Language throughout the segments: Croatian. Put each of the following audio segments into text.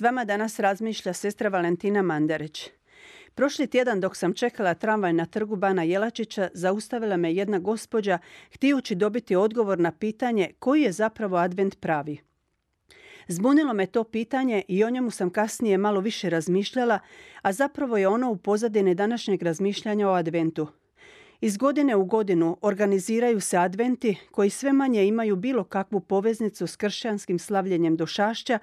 S vama danas razmišlja sestra Valentina Mandarić. Prošli tjedan dok sam čekala tramvaj na trgu Bana Jelačića, zaustavila me jedna gospođa htijući dobiti odgovor na pitanje koji je zapravo advent pravi. Zbunilo me to pitanje i o njemu sam kasnije malo više razmišljala, a zapravo je ono u pozadini današnjeg razmišljanja o adventu. Iz godine u godinu organiziraju se adventi koji sve manje imaju bilo kakvu poveznicu s kršćanskim slavljenjem došašća,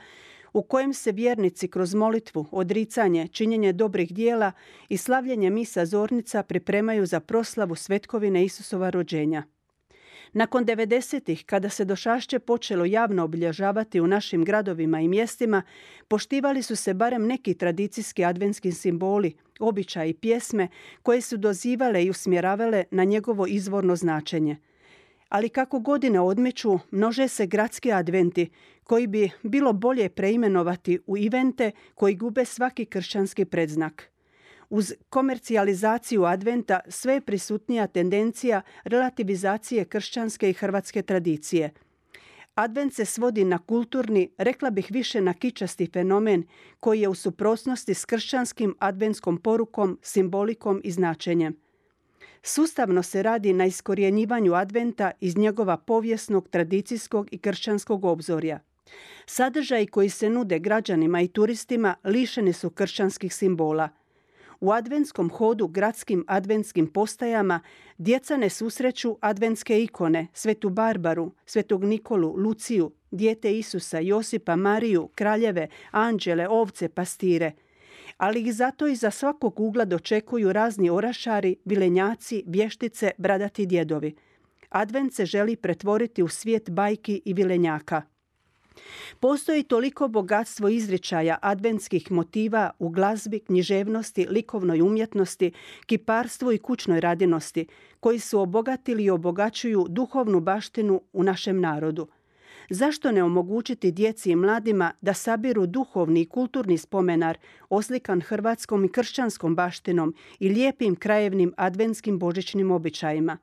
u kojem se vjernici kroz molitvu, odricanje, činjenje dobrih dijela i slavljenje misa zornica pripremaju za proslavu svetkovine Isusova rođenja. Nakon 90-ih, kada se došašće počelo javno obilježavati u našim gradovima i mjestima, poštivali su se barem neki tradicijski adventski simboli, običaji i pjesme koje su dozivale i usmjeravale na njegovo izvorno značenje. Ali kako godine odmiču, množe se gradski adventi koji bi bilo bolje preimenovati u evente koji gube svaki kršćanski predznak. Uz komercijalizaciju adventa sve je prisutnija tendencija relativizacije kršćanske i hrvatske tradicije. Advent se svodi na kulturni, rekla bih više na kičasti fenomen koji je u suprotnosti s kršćanskim adventskom porukom, simbolikom i značenjem. Sustavno se radi na iskorjenjivanju adventa iz njegova povijesnog, tradicijskog i kršćanskog obzorja. Sadržaji koji se nude građanima i turistima lišeni su kršćanskih simbola. U adventskom hodu gradskim adventskim postajama djeca ne susreću adventske ikone, svetu Barbaru, svetog Nikolu, Luciju, dijete Isusa, Josipa, Mariju, kraljeve, anđele, ovce, pastire. Ali ih zato iza svakog ugla dočekuju razni orašari, vilenjaci, vještice, bradati djedovi. Advent se želi pretvoriti u svijet bajki i vilenjaka. Postoji toliko bogatstvo izričaja adventskih motiva u glazbi, književnosti, likovnoj umjetnosti, kiparstvu i kućnoj radinosti, koji su obogatili i obogaćuju duhovnu baštinu u našem narodu. Zašto ne omogućiti djeci i mladima da sabiru duhovni i kulturni spomenar oslikan hrvatskom i kršćanskom baštinom i lijepim krajevnim adventskim božićnim običajima?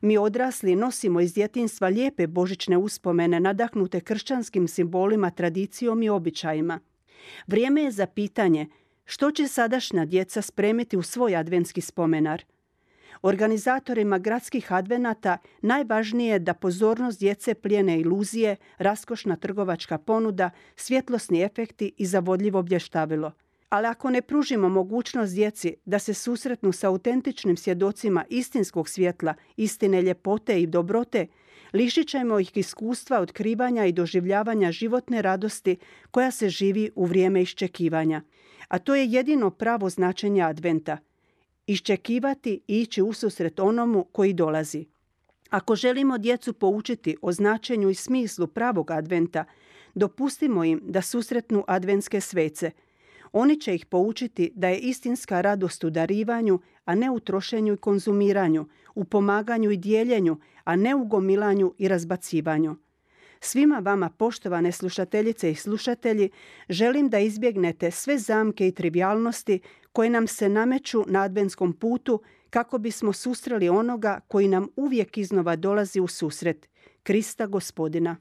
Mi odrasli nosimo iz djetinstva lijepe božićne uspomene nadahnute kršćanskim simbolima, tradicijom i običajima. Vrijeme je za pitanje što će sadašnja djeca spremiti u svoj adventski spomenar. Organizatorima gradskih advenata najvažnije je da pozornost djece plijene iluzije, raskošna trgovačka ponuda, svjetlosni efekti i zavodljivo blještavilo – ali ako ne pružimo mogućnost djeci da se susretnu sa autentičnim svjedocima istinskog svjetla, istine ljepote i dobrote, lišit ćemo ih iskustva otkrivanja i doživljavanja životne radosti koja se živi u vrijeme iščekivanja. A to je jedino pravo značenje adventa. Iščekivati i ići ususret onomu koji dolazi. Ako želimo djecu poučiti o značenju i smislu pravog adventa, dopustimo im da susretnu adventske svece – oni će ih poučiti da je istinska radost u darivanju, a ne u trošenju i konzumiranju, u pomaganju i dijeljenju, a ne u gomilanju i razbacivanju. Svima vama, poštovane slušateljice i slušatelji, želim da izbjegnete sve zamke i trivialnosti koje nam se nameću na adventskom putu kako bismo susreli onoga koji nam uvijek iznova dolazi u susret, Krista gospodina.